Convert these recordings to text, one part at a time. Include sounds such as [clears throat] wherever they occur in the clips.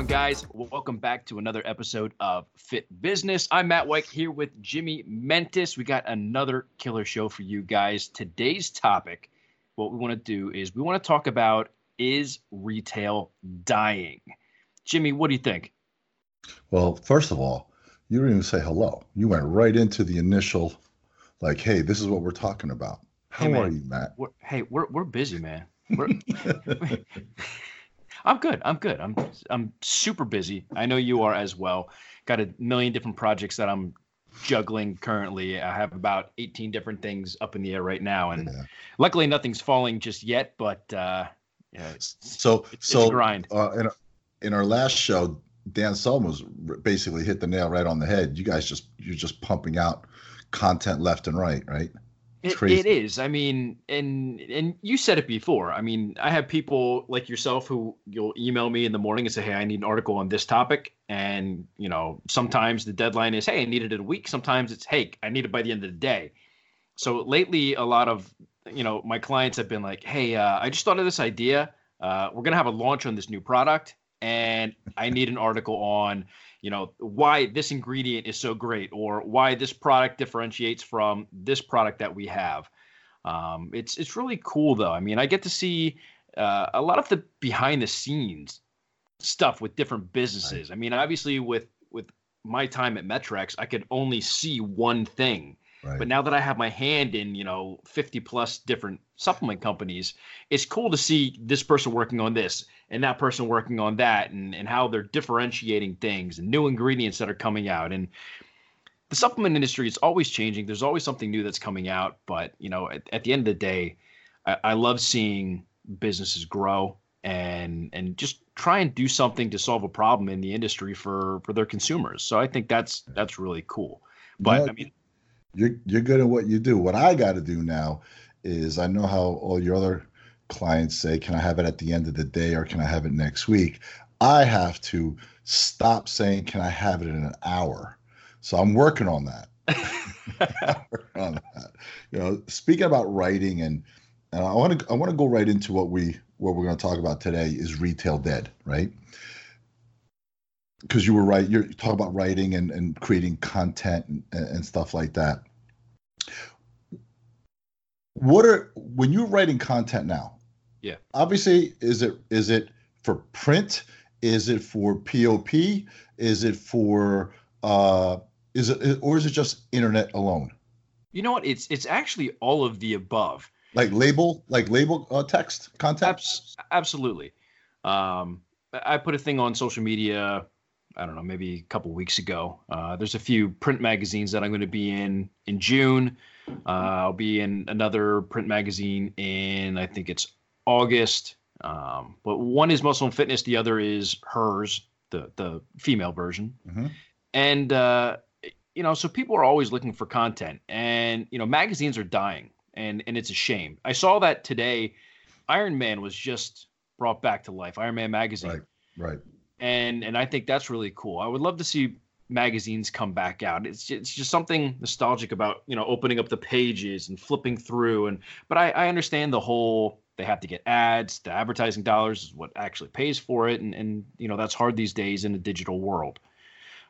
Hey, what's going on, guys? Welcome back to another episode of Fit Business. I'm Matt Weik here with Jimmy Mentis. We got another killer show for you guys. Today's topic, what we want to do is we want to talk about is retail dying? Jimmy, what do you think? Well, first of all, you didn't even say hello. You went right into the initial, like, hey, this is what we're talking about. How Hey, are you, Matt? We're, hey, we're we're busy, man. We're, [laughs] [laughs] I'm good. I'm good. I'm I'm super busy. I know you are as well. Got a million different projects that I'm juggling currently. I have about 18 different things up in the air right now, and Yeah. luckily nothing's falling just yet. But uh, yeah, it's, So, it's a so grind. uh, in, in our last show, Dan Sullivan was basically hit the nail right on the head. You guys just you're just pumping out content left and right, right? It, it is. I mean, and and you said it before. I mean, I have people like yourself who you'll email me in the morning and say, "Hey, I need an article on this topic." And you know, sometimes the deadline is, "Hey, I need it in a week." Sometimes it's, "Hey, I need it by the end of the day." So lately, a lot of you know my clients have been like, "Hey, uh, I just thought of this idea. Uh, we're gonna have a launch on this new product, and I need an article on." You know why this ingredient is so great or why this product differentiates from this product that we have. Um, it's it's really cool though. I mean i get to see uh, a lot of the behind the scenes stuff with different businesses. I mean obviously with with my time at MET-Rx i could only see one thing. Right. but now that I have my hand in, you know, 50 plus different supplement companies, it's cool to see this person working on this and that person working on that and, and how they're differentiating things and new ingredients that are coming out. And the supplement industry is always changing. There's always something new that's coming out. But, you know, at, at the end of the day, I, I love seeing businesses grow and and just try and do something to solve a problem in the industry for for their consumers. So I think that's that's really cool. But No, I mean, you're you're good at what you do. What I got to do now is I know how all your other clients say, "Can I have it at the end of the day or can I have it next week?" I have to stop saying, "Can I have it in an hour?" So I'm working on that. working [laughs] [laughs] on that. You know, speaking about writing and and I want to I want to go right into what we what we're going to talk about today is retail dead, right? because you were right. You're talking about writing and, and creating content and, and stuff like that. What are when you're writing content now? Yeah. Obviously, is it is it for print? Is it for POP? Is it for uh is it or is it just internet alone? You know what? It's it's actually all of the above. Like label, like label uh, text content? Abs- absolutely. Um, I I put a thing on social media. I don't know, maybe a couple weeks ago. Uh, there's a few print magazines that I'm going to be in in June. Uh, I'll be in another print magazine in I think it's August. Um, but one is Muscle and Fitness. The other is hers, the the female version. Mhm. And uh, you know, so people are always looking for content, and you know, magazines are dying, and and it's a shame. I saw that today. Iron Man was just brought back to life. Iron Man magazine, Right. Right. and and I think that's really cool. I would love to see magazines come back out. It's it's just something nostalgic about you know opening up the pages and flipping through. And but I, I understand the whole they have to get ads. The advertising dollars is what actually pays for it, and and you know that's hard these days in a digital world.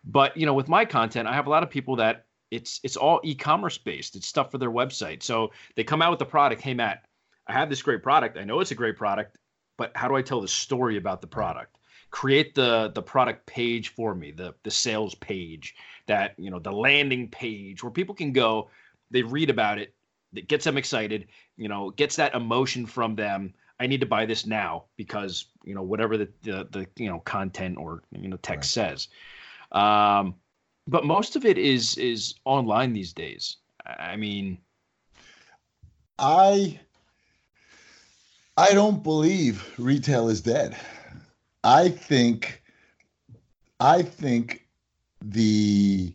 But you know with my content, I have a lot of people that it's it's all e-commerce based. It's stuff for their website. So they come out with the product. Hey Matt, I have this great product. I know it's a great product, but how do I tell the story about the product? Create the the product page for me, the the sales page, that you know, the landing page where people can go, they read about it, that gets them excited, you know, gets that emotion from them. I need to buy this now because you know whatever the the, the you know content or you know text says. Um, but most of it is is online these days. I mean, I I don't believe retail is dead. I think I think the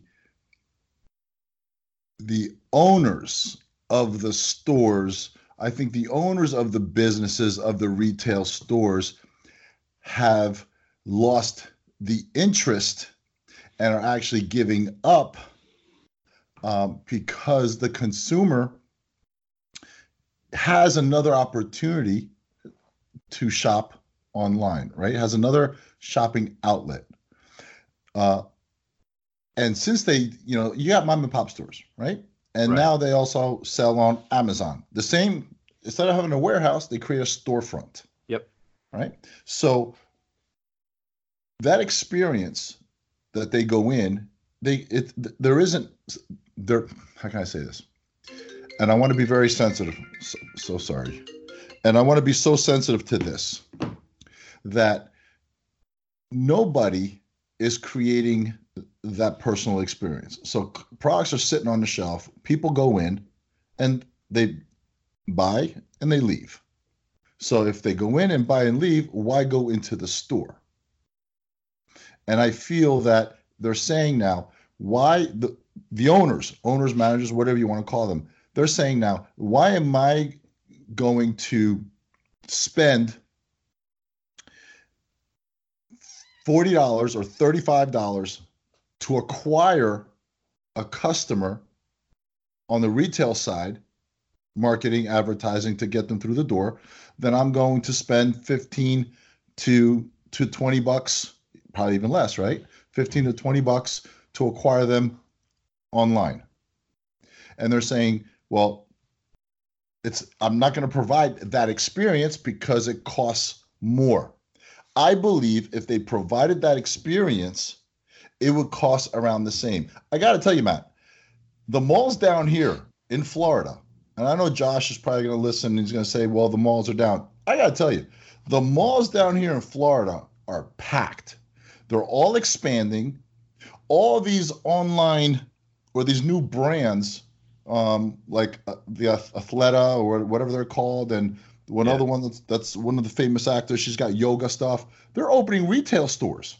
the owners of the stores, I think the owners of the businesses of the retail stores have lost the interest and are actually giving up um, because the consumer has another opportunity to shop online, right? Has another shopping outlet. Uh, and since they, you know, you have mom and pop stores, right? And Right. now they also sell on Amazon. The same, instead of having a warehouse, they create a storefront. Yep. Right. So that experience that they go in, they it there isn't there. How can I say this? And I want to be very sensitive. So, so sorry. And I want to be so sensitive to this that nobody is creating that personal experience. So products are sitting on the shelf, people go in and they buy and they leave. So if they go in and buy and leave, why go into the store? And I feel that they're saying now, why the the owners, owners, managers, whatever you want to call them, they're saying now, why am I going to spend $40 or $35 to acquire a customer on the retail side, marketing, advertising to get them through the door, then I'm going to spend 15 to to 20 bucks, probably even less, right? 15 to 20 bucks to acquire them online. And they're saying, well, it's I'm not going to provide that experience because it costs more. I believe if they provided that experience, it would cost around the same. I got to tell you, Matt, the malls down here in Florida, and I know Josh is probably going to listen and he's going to say, well, the malls are down. I got to tell you, the malls down here in Florida are packed. They're all expanding. All these online or these new brands, um, like uh, the Athleta or whatever they're called, and one Yeah. other one that's that's one of the famous actors. She's got yoga stuff. They're opening retail stores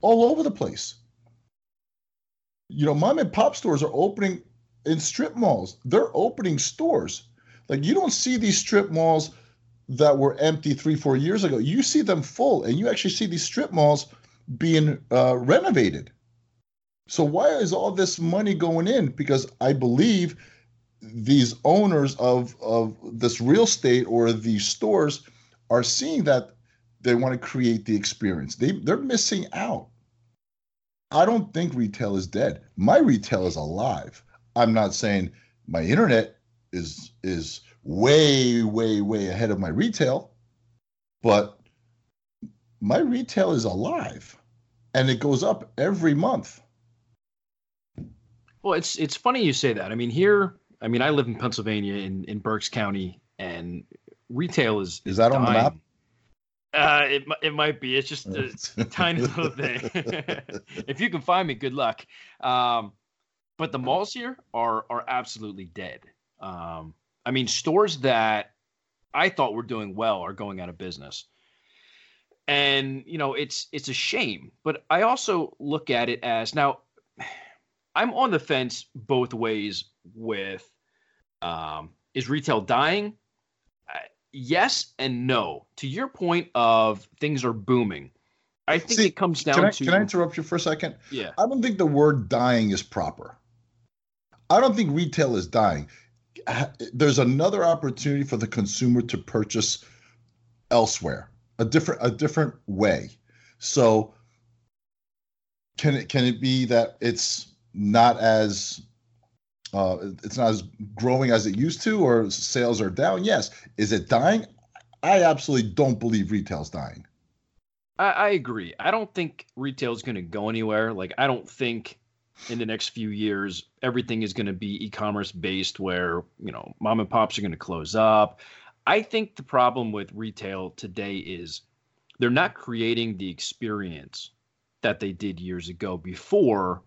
all over the place. You know, mom and pop stores are opening in strip malls. They're opening stores. Like you don't see these strip malls that were empty three, four years ago. You see them full, and you actually see these strip malls being uh, renovated. So why is all this money going in? Because I believe these owners of of this real estate or these stores are seeing that they want to create the experience. They they're missing out. I don't think retail is dead. My retail is alive. I'm not saying my internet is is way way way ahead of my retail, but my retail is alive and it goes up every month. Well, it's it's funny you say that. I mean, here, I mean, I live in Pennsylvania in in Berks County, and retail is Is that on the map? Uh, it it might be. It's just a [laughs] [laughs] tiny little thing. [laughs] if you can find me, good luck. Um, but the malls here are are absolutely dead. Um, I mean, stores that I thought were doing well are going out of business. And you know, it's it's a shame, but I also look at it as now I'm on the fence both ways with um, is retail dying? Yes and no. To your point of things are booming, I think See, it comes down Can I, to can I interrupt you for a second? yeah. I don't think the word dying is proper. I don't think retail is dying. There's another opportunity for the consumer to purchase elsewhere, a different a different way. So can it can it be that it's not as uh, it's not as growing as it used to, or sales are down? Yes. Is it dying? I absolutely don't believe retail's dying. I, I agree. I don't think retail is going to go anywhere. Like, I don't think in the next few years everything is going to be e-commerce based, where you know mom and pops are going to close up. I think the problem with retail today is they're not creating the experience that they did years ago before,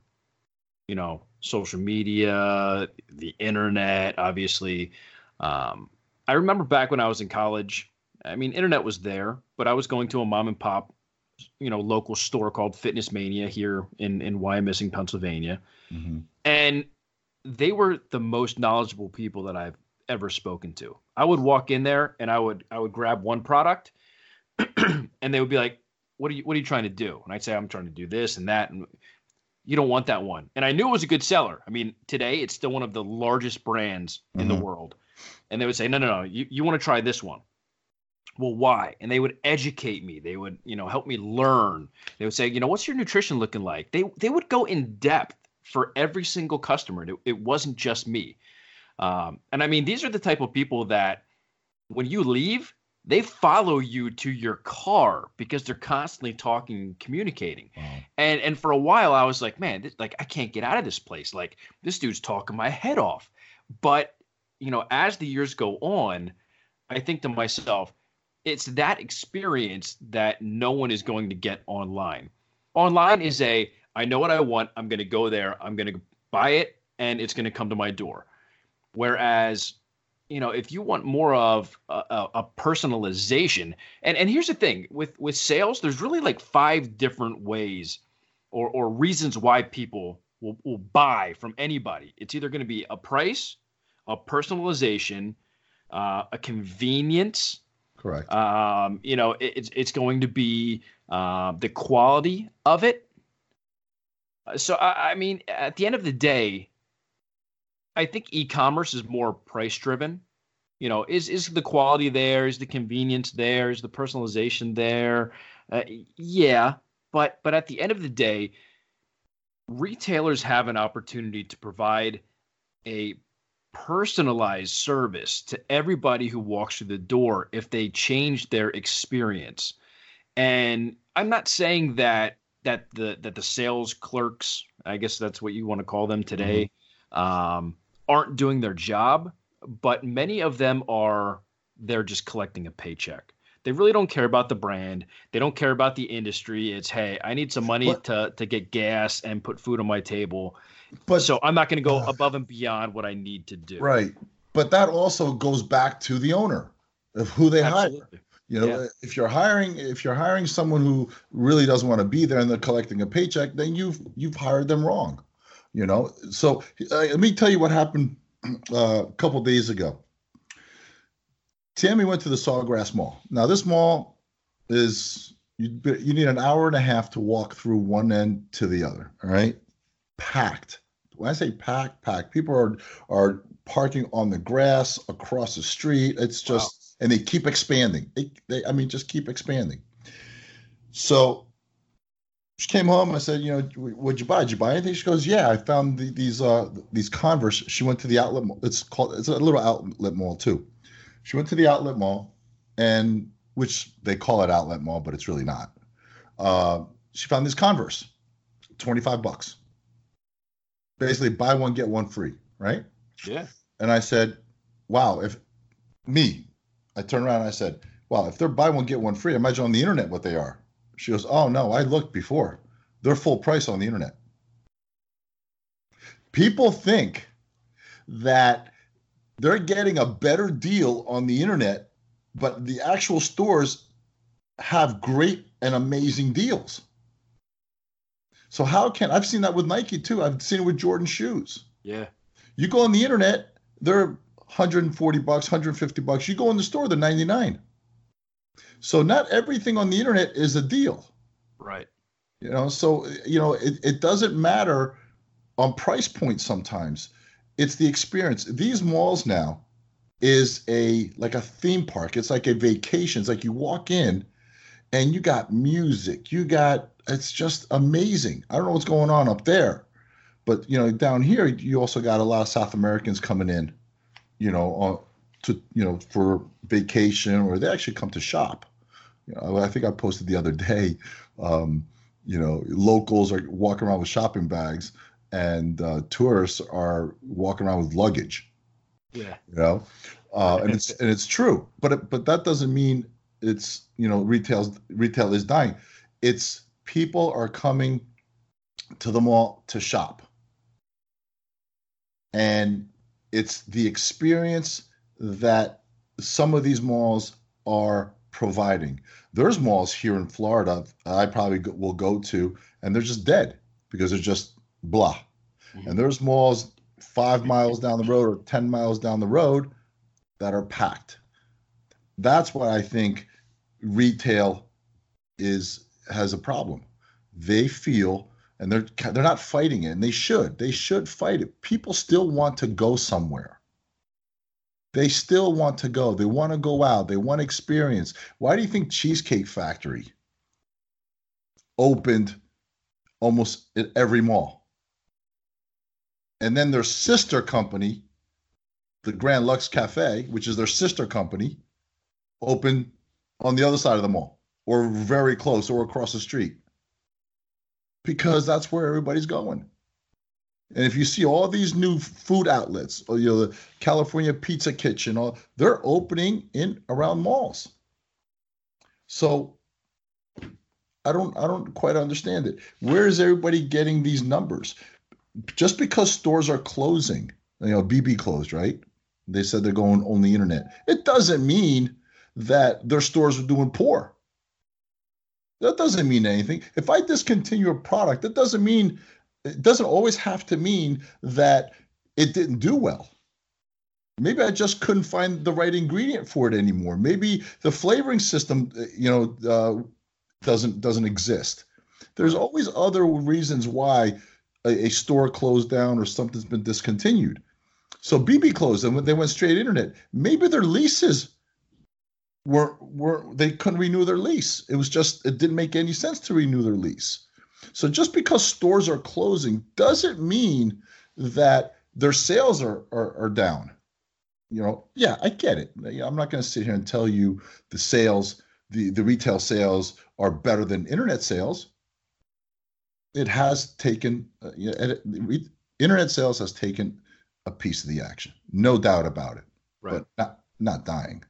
you know, social media, the internet, obviously. Um, I remember back when I was in college. I mean, internet was there, but I was going to a mom and pop you know local store called Fitness Mania here in in Wyomissing, Pennsylvania, and they were the most knowledgeable people that I've ever spoken to. I would walk in there and I would I would grab one product, [clears throat] and they would be like, "What are you What are you trying to do?" And I'd say, "I'm trying to do this and that." And you don't want that one. And I knew it was a good seller. I mean, today it's still one of the largest brands in the Mhm. world. And they would say, "No, no, no, you you want to try this one." well why and they would educate me they would you know help me learn they would say you know what's your nutrition looking like they they would go in depth for every single customer it, it wasn't just me um, and i mean these are the type of people that when you leave they follow you to your car because they're constantly talking and communicating wow. and and for a while i was like man this, like i can't get out of this place like this dude's talking my head off but you know as the years go on i think to myself it's that experience that no one is going to get online. Online is a I know what I want, I'm going to go there, I'm going to buy it and it's going to come to my door. Whereas you know, if you want more of a, a, personalization, and and here's the thing with with sales, there's really like five different ways or or reasons why people will, will buy from anybody. It's either going to be a price, a personalization, uh, a convenience, Correct. Um, you know, it, it's it's going to be uh, the quality of it. So I, I mean, at the end of the day, I think e-commerce is more price driven. You know, is is the quality there? Is the convenience there? Is the personalization there? Uh, yeah, but but at the end of the day, retailers have an opportunity to provide a personalized service to everybody who walks through the door if they change their experience. And I'm not saying that that the that the sales clerks, I guess that's what you want to call them today, mm-hmm. um, aren't doing their job, but many of them are. They're just collecting a paycheck. They really don't care about the brand. They don't care about the industry. It's hey, I need some money what? to to get gas and put food on my table. But so I'm not going to go uh, above and beyond what I need to do. Right. But that also goes back to the owner of who they Absolutely. hire. You know, yeah. if you're hiring if you're hiring someone who really doesn't want to be there and they're collecting a paycheck, then you've you've hired them wrong. You know. So uh, let me tell you what happened uh, a couple days ago. Tammy went to the Sawgrass Mall. Now this mall is you you need an hour and a half to walk through one end to the other. All right, packed when I say packed, packed, people are are parking on the grass across the street. It's just, wow. and they keep expanding. They, they, I mean, just keep expanding. So she came home. I said, you know, what'd you buy? Did you buy anything? She goes, yeah, I found the, these uh these Converse. She went to the outlet. Mall. It's called it's a little outlet mall too. She went to the outlet mall, and which they call it outlet mall, but it's really not. Uh, she found these Converse, twenty five bucks basically buy one get one free, right? Yeah. And I said, "Wow, if me," I turned around and I said, "Wow, if they're buy one get one free, imagine on the internet what they are." She goes, "Oh no, I looked before. They're full price on the internet." People think that they're getting a better deal on the internet, but the actual stores have great and amazing deals. So how can I've seen that with Nike too? I've seen it with Jordan shoes. Yeah. You go on the internet, they're 140 bucks, 150 bucks. You go in the store, they're 99. So not everything on the internet is a deal. Right. You know, so you know, it, it doesn't matter on price point sometimes. It's the experience. These malls now is a like a theme park. It's like a vacation. It's like you walk in and you got music, you got it's just amazing. I don't know what's going on up there, but you know, down here you also got a lot of South Americans coming in, you know, on, to you know for vacation or they actually come to shop. You know, I think I posted the other day. Um, you know, locals are walking around with shopping bags, and uh, tourists are walking around with luggage. Yeah. You know, uh, and it's [laughs] and it's true, but it, but that doesn't mean it's you know retail's retail is dying. It's people are coming to the mall to shop. And it's the experience that some of these malls are providing. There's malls here in Florida I probably will go to, and they're just dead because they're just blah. Mm-hmm. And there's malls five miles down the road or 10 miles down the road that are packed. That's why I think retail is has a problem. They feel and they're they're not fighting it and they should. They should fight it. People still want to go somewhere. They still want to go. They want to go out. They want to experience. Why do you think Cheesecake Factory opened almost at every mall? And then their sister company, the Grand Lux Cafe, which is their sister company, opened on the other side of the mall or very close or across the street because that's where everybody's going. And if you see all these new food outlets, or you know, the California Pizza Kitchen, all they're opening in around malls. So I don't I don't quite understand it. Where is everybody getting these numbers? Just because stores are closing, you know, bebe closed, right? They said they're going on the internet. It doesn't mean that their stores are doing poor. That doesn't mean anything. If I discontinue a product, that doesn't mean it doesn't always have to mean that it didn't do well. Maybe I just couldn't find the right ingredient for it anymore. Maybe the flavoring system, you know, uh, doesn't doesn't exist. There's always other reasons why a, a, store closed down or something's been discontinued. So bebe closed and they went straight internet. Maybe their leases were were they couldn't renew their lease. It was just it didn't make any sense to renew their lease. So just because stores are closing doesn't mean that their sales are are, are down. You know, yeah, I get it. I'm not going to sit here and tell you the sales, the the retail sales are better than internet sales. It has taken uh, internet sales has taken a piece of the action, no doubt about it. Right. But not not dying.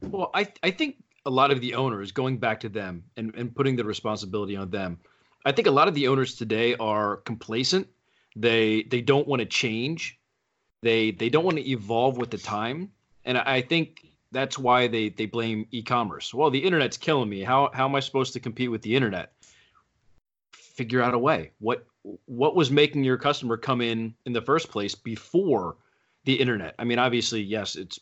Well, I I think a lot of the owners going back to them and, and putting the responsibility on them I think a lot of the owners today are complacent. They they don't want to change. They they don't want to evolve with the time. And I think that's why they they blame e-commerce. Well, the internet's killing me. How how am I supposed to compete with the internet? Figure out a way. What what was making your customer come in in the first place before the internet? I mean, obviously, yes, it's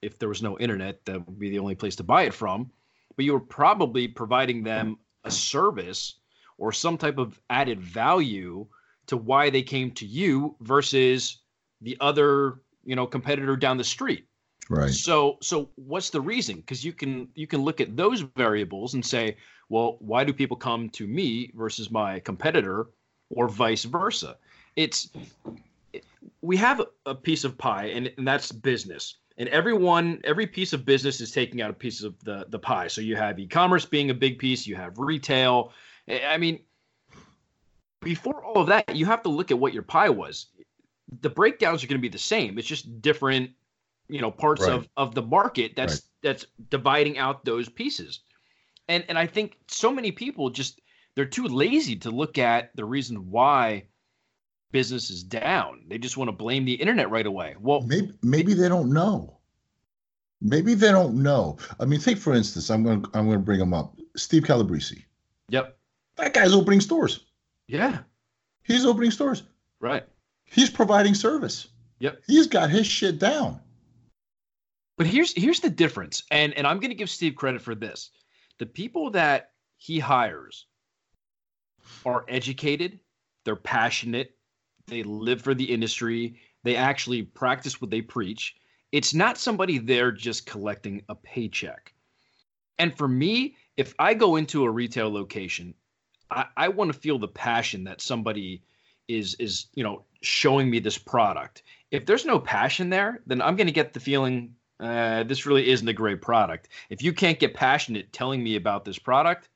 if there was no internet, that would be the only place to buy it from. But you were probably providing them a service or some type of added value to why they came to you versus the other you know competitor down the street. Right. So so what's the reason? Because you can you can look at those variables and say well why do people come to me versus my competitor or vice versa? It's we have a piece of pie and, and that's business. And everyone every piece of business is taking out a piece of the the pie. So you have e-commerce being a big piece you have retail I mean, before all of that, you have to look at what your pie was. The breakdowns are going to be the same. It's just different, you know, parts right. of of the market that's right. that's dividing out those pieces. And and I think so many people just they're too lazy to look at the reason why business is down. They just want to blame the internet right away. Well, maybe maybe they don't know. Maybe they don't know. I mean, take for instance, I'm going to I'm going to bring him up. Steve Calabrese. Yep. That guy's opening stores. Yeah. He's opening stores. Right. He's providing service. Yep. He's got his shit down. But here's here's the difference. And and I'm going to give Steve credit for this. The people that he hires are educated, they're passionate, they live for the industry, they actually practice what they preach. It's not somebody there just collecting a paycheck. And for me, if I go into a retail location I, I want to feel the passion that somebody is is you know showing me this product. If there's no passion there, then I'm going to get the feeling uh, this really isn't a great product. If you can't get passionate telling me about this product,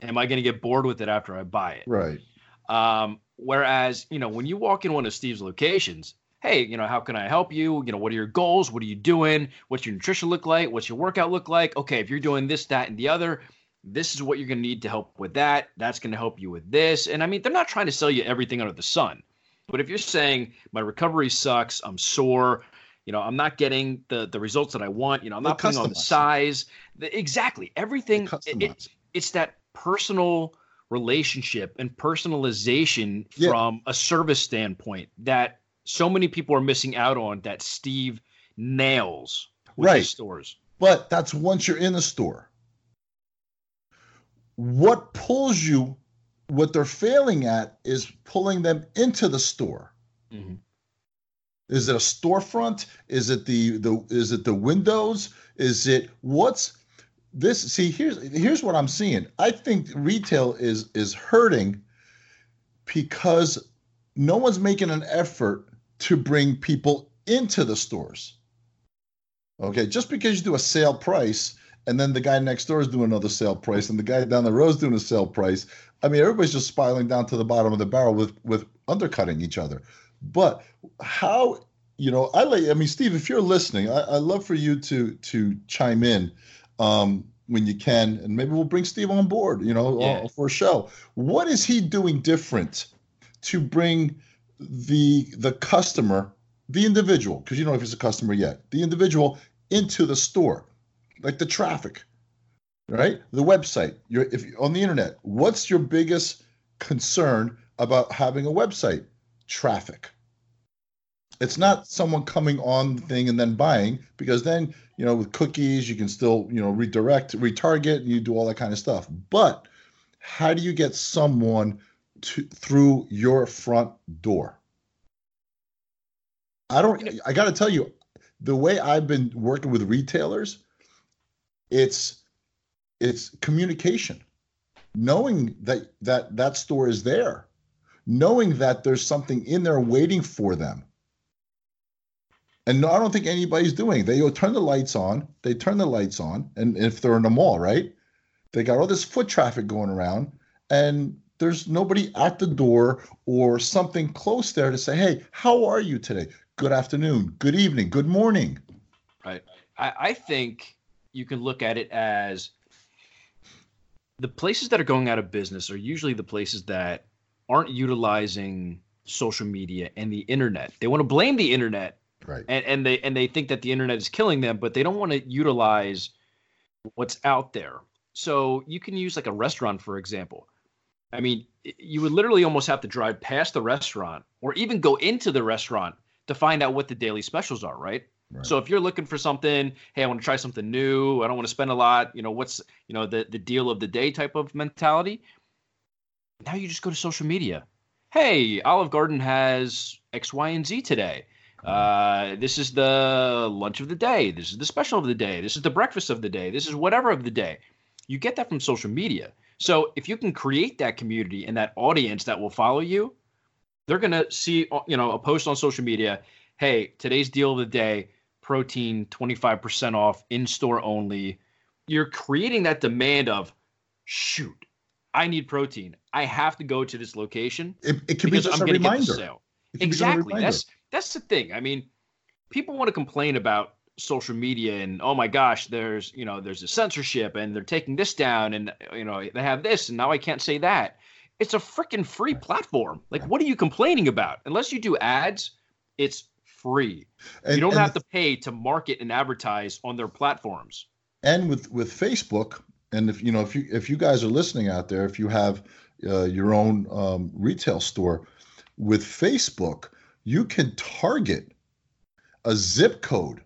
am I going to get bored with it after I buy it? Right. Um, whereas you know when you walk in one of Steve's locations, hey, you know, how can I help you? You know, what are your goals? What are you doing? What's your nutrition look like? What's your workout look like? Okay, if you're doing this, that, and the other, this is what you're going to need to help with that. That's going to help you with this. And I mean, they're not trying to sell you everything under the sun. But if you're saying my recovery sucks, I'm sore, you know, I'm not getting the the results that I want, you know, I'm not putting on the size. The, exactly. Everything it, it, it's that personal relationship and personalization yeah. from a service standpoint that so many people are missing out on that Steve nails with right. stores. But that's once you're in the store what pulls you what they're failing at is pulling them into the store mm-hmm. Is it a storefront? Is it the the is it the windows? Is it what's this see here's here's what I'm seeing. I think retail is is hurting because no one's making an effort to bring people into the stores. Okay, just because you do a sale price and then the guy next door is doing another sale price and the guy down the road is doing a sale price. I mean, everybody's just spiraling down to the bottom of the barrel with with undercutting each other. But how you know, I like I mean, Steve, if you're listening, I, I love for you to to chime in um, when you can, and maybe we'll bring Steve on board, you know, yeah. for a show. What is he doing different to bring the the customer, the individual, because you don't know if he's a customer yet, the individual into the store, like the traffic, right? The website. You're if on the internet, what's your biggest concern about having a website? Traffic it's not someone coming on the thing and then buying because then you know with cookies you can still you know redirect retarget and you do all that kind of stuff but how do you get someone to through your front door i don't i got to tell you the way i've been working with retailers it's it's communication knowing that that that store is there knowing that there's something in there waiting for them and no, I don't think anybody's doing. They go turn the lights on. They turn the lights on, and if they're in the mall, right? They got all this foot traffic going around, and there's nobody at the door or something close there to say, "Hey, how are you today? Good afternoon, good evening, good morning." Right. I, I think you can look at it as the places that are going out of business are usually the places that aren't utilizing social media and the internet. They want to blame the internet right. and, and they and they think that the internet is killing them but they don't want to utilize what's out there. So you can use like a restaurant for example. I mean you would literally almost have to drive past the restaurant or even go into the restaurant to find out what the daily specials are right Right. So if you're looking for something, hey, I want to try something new. I don't want to spend a lot. You know, what's you know the the deal of the day type of mentality. Now you just go to social media. Hey, Olive Garden has X, Y, and Z today. Uh, this is the lunch of the day. This is the special of the day. This is the breakfast of the day. This is whatever of the day. You get that from social media. So if you can create that community and that audience that will follow you, they're going to see you know a post on social media. Hey, today's deal of the day: protein 25% off, in store only. You're creating that demand of, shoot, I need protein. I have to go to this location. It, it can be just I'm a reminder. Exactly. That's that's the thing. I mean, people want to complain about social media and oh my gosh, there's you know there's a censorship and they're taking this down and you know they have this and now I can't say that. It's a freaking free platform. Like, what are you complaining about? Unless you do ads, it's free. And, you don't have to pay to market and advertise on their platforms. And with with Facebook, and if you know if you if you guys are listening out there, if you have uh, your own um, retail store with Facebook, you can target a zip code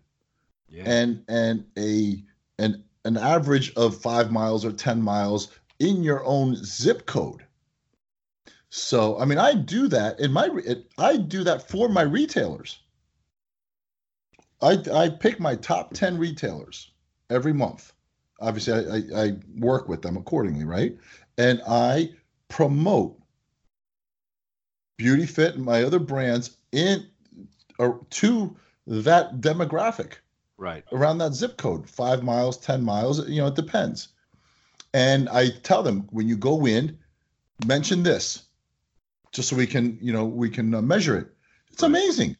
yeah. and and a an an average of five miles or ten miles in your own zip code. So I mean, I do that in my I do that for my retailers. I I pick my top ten retailers every month. Obviously, I, I, I work with them accordingly, right? And I promote Beauty Fit and my other brands in or to that demographic right around that zip code five miles ten miles you know it depends and i tell them when you go in mention this just so we can you know we can uh, measure it it's right. amazing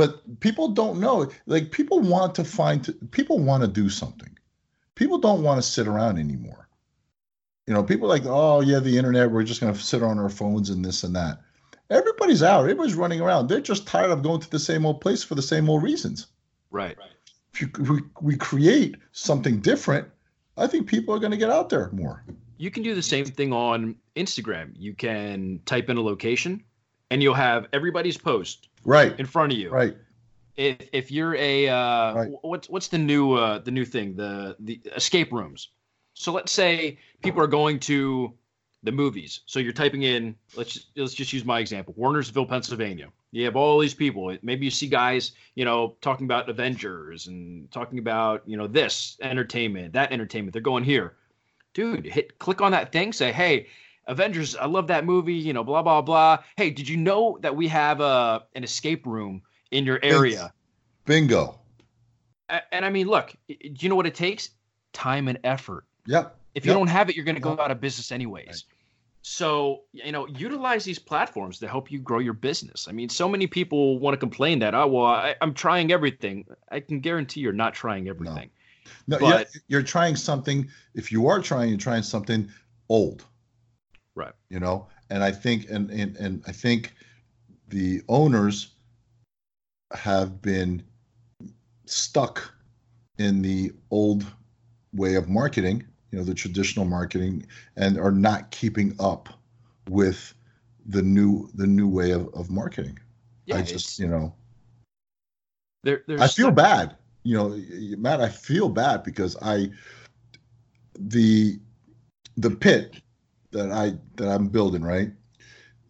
but people don't know like people want to find people want to do something people don't want to sit around anymore you know people like oh yeah the internet we're just going to sit on our phones and this and that Everybody's out. Everybody's running around. They're just tired of going to the same old place for the same old reasons. Right. If, you, we, we create something different, I think people are going to get out there more. You can do the same thing on Instagram. You can type in a location, and you'll have everybody's post right in front of you. Right. If if you're a uh, right. what's what's the new uh, the new thing the the escape rooms. So let's say people are going to the movies. So you're typing in let's let's just use my example, Wernersville, Pennsylvania. You have all these people. Maybe you see guys, you know, talking about Avengers and talking about you know this entertainment, that entertainment. They're going here, dude. Hit click on that thing. Say, hey, Avengers. I love that movie. You know, blah blah blah. Hey, did you know that we have a an escape room in your area? Bingo. And I mean, look, do you know what it takes? Time and effort. Yep. If you yep. don't have it, you're going to go out of business anyways. Right. So, you know, utilize these platforms to help you grow your business. I mean, so many people want to complain that, oh, well, I, am trying everything. I can guarantee you're not trying everything. No, no but, you're, you're trying something. If you are trying, you're trying something old. Right. You know, and I think, and, and, and I think the owners have been stuck in the old way of marketing you know the traditional marketing and are not keeping up with the new the new way of, of marketing yeah, i just you know there, i feel bad you know matt i feel bad because i the the pit that i that i'm building right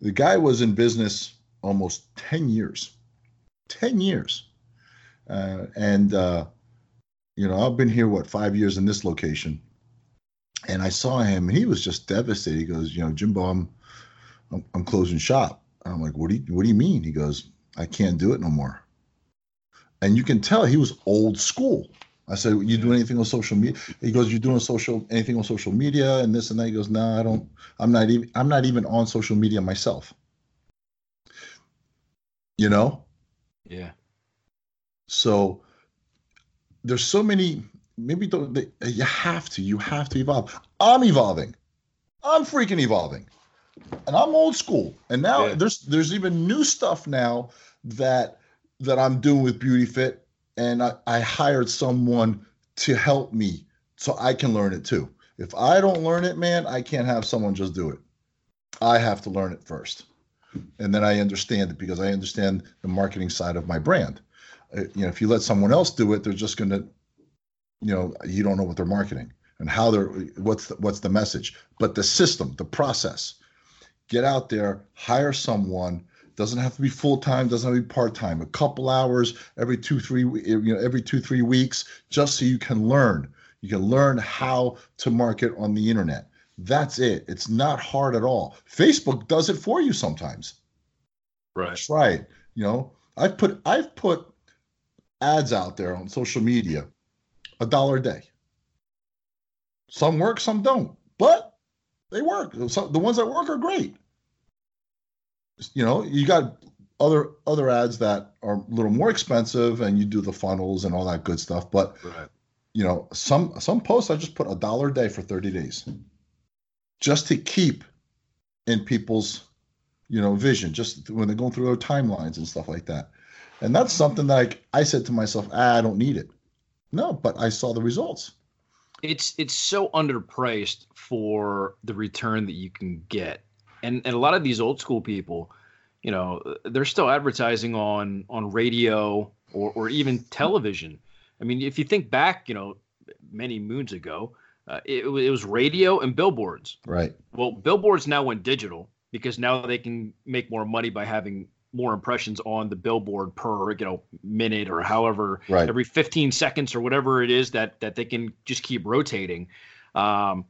the guy was in business almost 10 years 10 years uh, and uh, you know i've been here what five years in this location and I saw him, and he was just devastated. He goes, "You know, Jimbo, I'm, I'm, I'm closing shop." And I'm like, "What do you What do you mean?" He goes, "I can't do it no more." And you can tell he was old school. I said, "You do anything on social media?" He goes, "You doing social anything on social media and this and that?" He goes, "No, I don't. I'm not even. I'm not even on social media myself." You know. Yeah. So there's so many maybe don't they, you have to you have to evolve i'm evolving i'm freaking evolving and i'm old school and now yeah. there's there's even new stuff now that that i'm doing with beauty fit and I, I hired someone to help me so i can learn it too. If i don't learn it man i can't have someone just do it. I have to learn it first. And then i understand it because i understand the marketing side of my brand. Uh, you know if you let someone else do it they're just going to you know you don't know what they're marketing and how they're what's the, what's the message. But the system the process get out there hire someone doesn't have to be full time doesn't have to be part time a couple hours every two three you know every two three weeks just so you can learn. You can learn how to market on the internet. That's it. It's not hard at all. Facebook does it for you sometimes. Right. That's right. You know i've put i've put ads out there on social media a dollar a day. Some work, some don't, but they work. So the ones that work are great. You know, you got other other ads that are a little more expensive, and you do the funnels and all that good stuff. But right. you know, some some posts I just put a dollar a day for thirty days, just to keep in people's you know vision, just when they're going through their timelines and stuff like that. And that's something that like I said to myself, ah, I don't need it. No, but I saw the results. It's it's so underpriced for the return that you can get. And and a lot of these old school people, you know, they're still advertising on on radio or or even television. I mean, if you think back, you know, many moons ago, uh, it, it was radio and billboards. Right. Well, billboards now went digital because now they can make more money by having more impressions on the billboard per you know minute or however right. every 15 seconds or whatever it is that that they can just keep rotating um,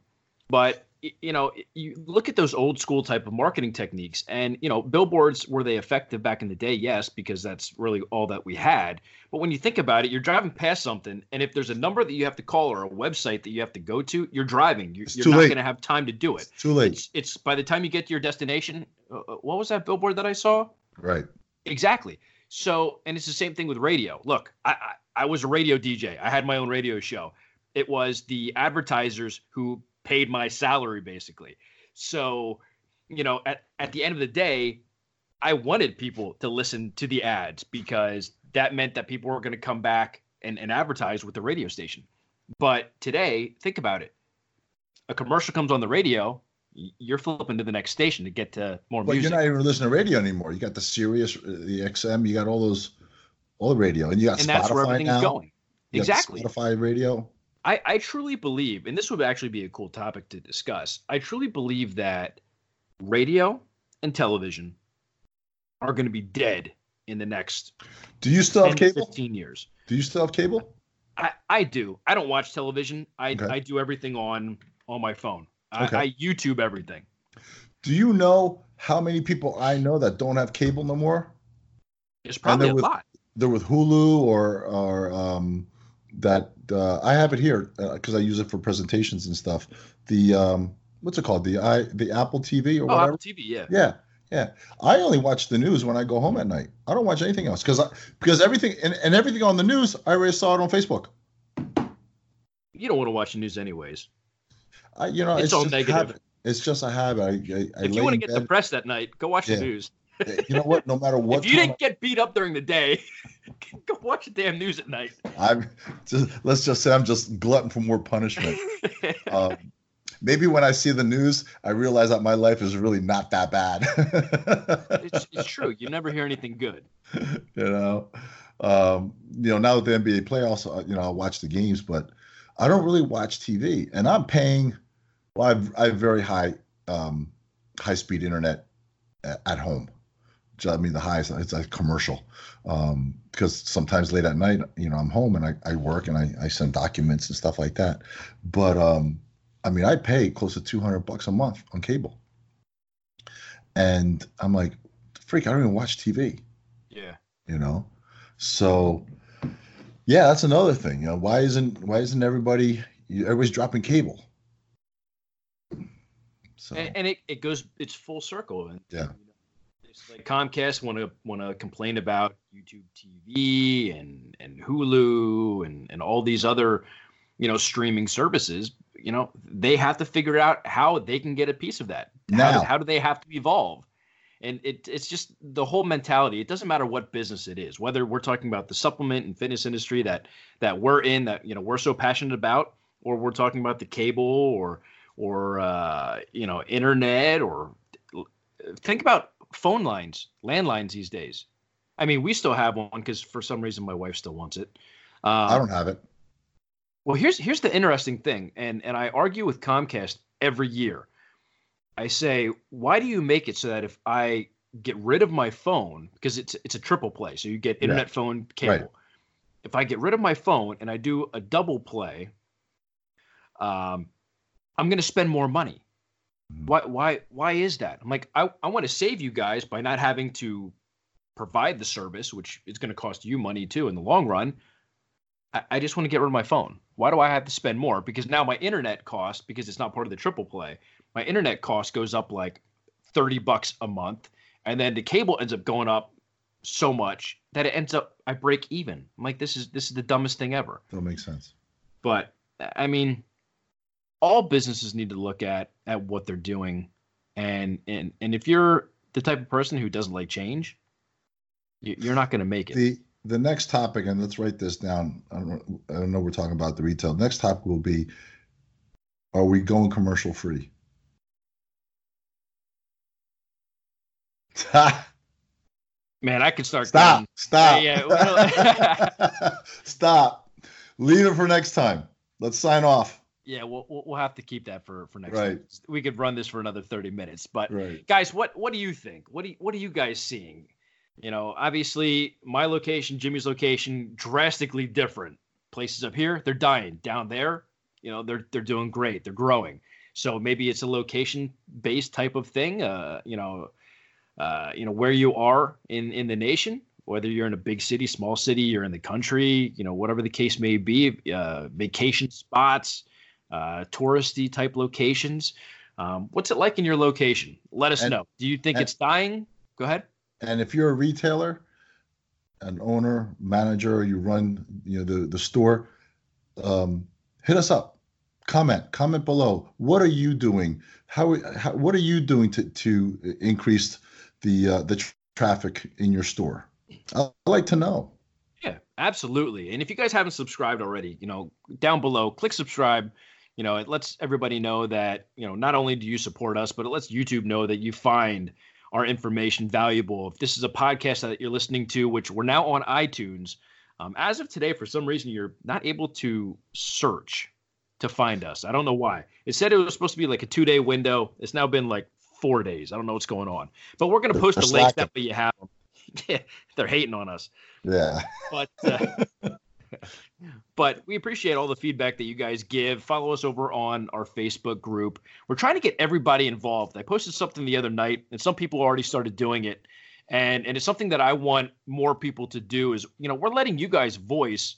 but you know you look at those old school type of marketing techniques and you know billboards were they effective back in the day yes because that's really all that we had but when you think about it you're driving past something and if there's a number that you have to call or a website that you have to go to you're driving you're, you're not going to have time to do it it's too late it's, it's by the time you get to your destination uh, uh what was that billboard that i saw Right. Exactly. So, and it's the same thing with radio. Look, I, I, I was a radio DJ. I had my own radio show. It was the advertisers who paid my salary, basically. So, you know, at, at the end of the day, I wanted people to listen to the ads because that meant that people were going to come back and, and advertise with the radio station. But today, think about it. A commercial comes on the radio, you're flipping to the next station to get to more but music. you're not even listening to radio anymore. You got the Sirius, uh, the XM, you got all those, all the radio, and you got and Spotify that's where everything's now. going. You exactly. Spotify radio. I, I truly believe, and this would actually be a cool topic to discuss. I truly believe that radio and television are going to be dead in the next. Do you still have cable? Fifteen years. Do you still have cable? I, I do. I don't watch television. I okay. I do everything on on my phone. I, okay. I YouTube everything. Do you know how many people I know that don't have cable no more? It's probably a with, lot. They're with Hulu or or um, that uh, I have it here because uh, I use it for presentations and stuff. The um, what's it called? The i the Apple TV or oh, whatever. Apple TV, yeah. Yeah. Yeah, I only watch the news when I go home at night. I don't watch anything else because because everything and, and everything on the news I already saw it on Facebook. You don't want to watch the news anyways. I, you know, it's, it's all negative. Habit. It's just a habit. I, I, if you want to get bed. depressed at night, go watch yeah. the news. [laughs] you know what? No matter what. if you didn't get beat up during the day, [laughs] go watch the damn news at night. I'm just let's just say I'm just glutton for more punishment. [laughs] um, maybe when I see the news, I realize that my life is really not that bad. it's, it's, true. You never hear anything good. You know, um, you know. Now that the NBA playoffs, uh, you know, I watch the games, but I don't really watch TV, and I'm paying. Well, I've I have very high um, high speed internet at, at home. I mean, the highest it's a commercial um, because sometimes late at night, you know, I'm home and I, I work and I, I send documents and stuff like that. But um, I mean, I pay close to 200 bucks a month on cable. And I'm like, freak, I don't even watch TV. Yeah. You know? So yeah, that's another thing. You know, why isn't why isn't everybody everybody's dropping cable? So and, and it, it goes it's full circle. And, yeah. It's like Comcast want to want to complain about YouTube TV and and Hulu and and all these other you know streaming services. You know they have to figure out how they can get a piece of that. Now, how, do, how do they have to evolve? And it, it's just the whole mentality it doesn't matter what business it is whether we're talking about the supplement and fitness industry that that we're in that you know we're so passionate about or we're talking about the cable or or uh, you know internet or think about phone lines landlines these days i mean we still have one because for some reason my wife still wants it um, i don't have it well, here's here's the interesting thing, and and I argue with Comcast every year. I say, why do you make it so that if I get rid of my phone because it's it's a triple play, so you get internet, yeah. phone, cable. Right. If I get rid of my phone and I do a double play, um, I'm going to spend more money. Why why why is that? I'm like I I want to save you guys by not having to provide the service, which is going to cost you money too in the long run. I, I just want to get rid of my phone. Why do I have to spend more? Because now my internet cost, because it's not part of the triple play, my internet cost goes up like 30 bucks a month. And then the cable ends up going up so much that it ends up I break even. I'm like, this is this is the dumbest thing ever. That makes sense. But I mean, all businesses need to look at at what they're doing. And and and if you're the type of person who doesn't like change, you're not going to make it. The the next topic, and let's write this down. I don't, I don't know. We're talking about the retail. Next topic will be: Are we going commercial free? [laughs] Man, I could start. Stop! Going. Stop! Yeah, yeah. [laughs] [laughs] stop! Leave it for next time. Let's sign off. Yeah, we'll we'll have to keep that for for next. Right. Week. We could run this for another thirty minutes, but right. guys, what what do you think? What do you, what are you guys seeing? You know, obviously my location, Jimmy's location, drastically different. Places up here, they're dying. Down there, you know, they're they're doing great. They're growing. So maybe it's a location based type of thing. Uh, you know, uh, you know where you are in in the nation, whether you're in a big city, small city, you're in the country, you know, whatever the case may be. Uh, vacation spots, uh, touristy type locations. Um, what's it like in your location? Let us and, know. Do you think and, it's dying? Go ahead. And if you're a retailer, an owner, manager, you run you know the the store, um, hit us up. Comment comment below. What are you doing? How, how what are you doing to to increase the uh, the tr- traffic in your store? I'd like to know. Yeah, absolutely. And if you guys haven't subscribed already, you know, down below, click subscribe. You know, it lets everybody know that, you know, not only do you support us, but it lets YouTube know that you find our information valuable. If this is a podcast that you're listening to, which we're now on iTunes, um, as of today, for some reason, you're not able to search to find us. I don't know why. It said it was supposed to be like a two day window. It's now been like four days. I don't know what's going on. But we're going to post the links that way you have them. [laughs] They're hating on us. Yeah. But uh, [laughs] but we appreciate all the feedback that you guys give. Follow us over on our Facebook group. We're trying to get everybody involved. I posted something the other night, and some people already started doing it. And and it's something that I want more people to do. Is you know we're letting you guys voice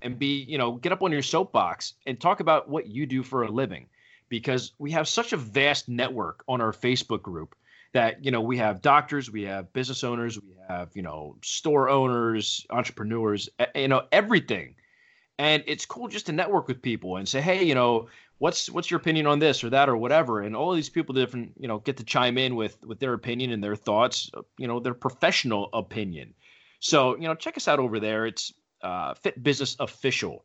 and be you know get up on your soapbox and talk about what you do for a living, because we have such a vast network on our Facebook group that you know we have doctors we have business owners we have you know store owners entrepreneurs you know everything. And it's cool just to network with people and say hey you know what's what's your opinion on this or that or whatever? And all these people different you know get to chime in with with their opinion and their thoughts you know their professional opinion. So you know check us out over there. It's uh, fit business official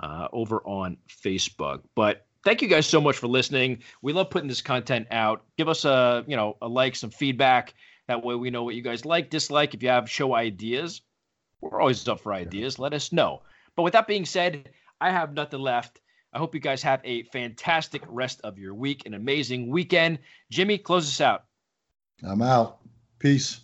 uh, over on facebook. But thank you guys so much for listening. We love putting this content out. Give us a you know a like, some feedback. That way we know what you guys like, dislike. If you have show ideas, we're always up for ideas. Let us know. But with that being said, I have nothing left. I hope you guys have a fantastic rest of your week, an amazing weekend. Jimmy, close us out. I'm out. Peace.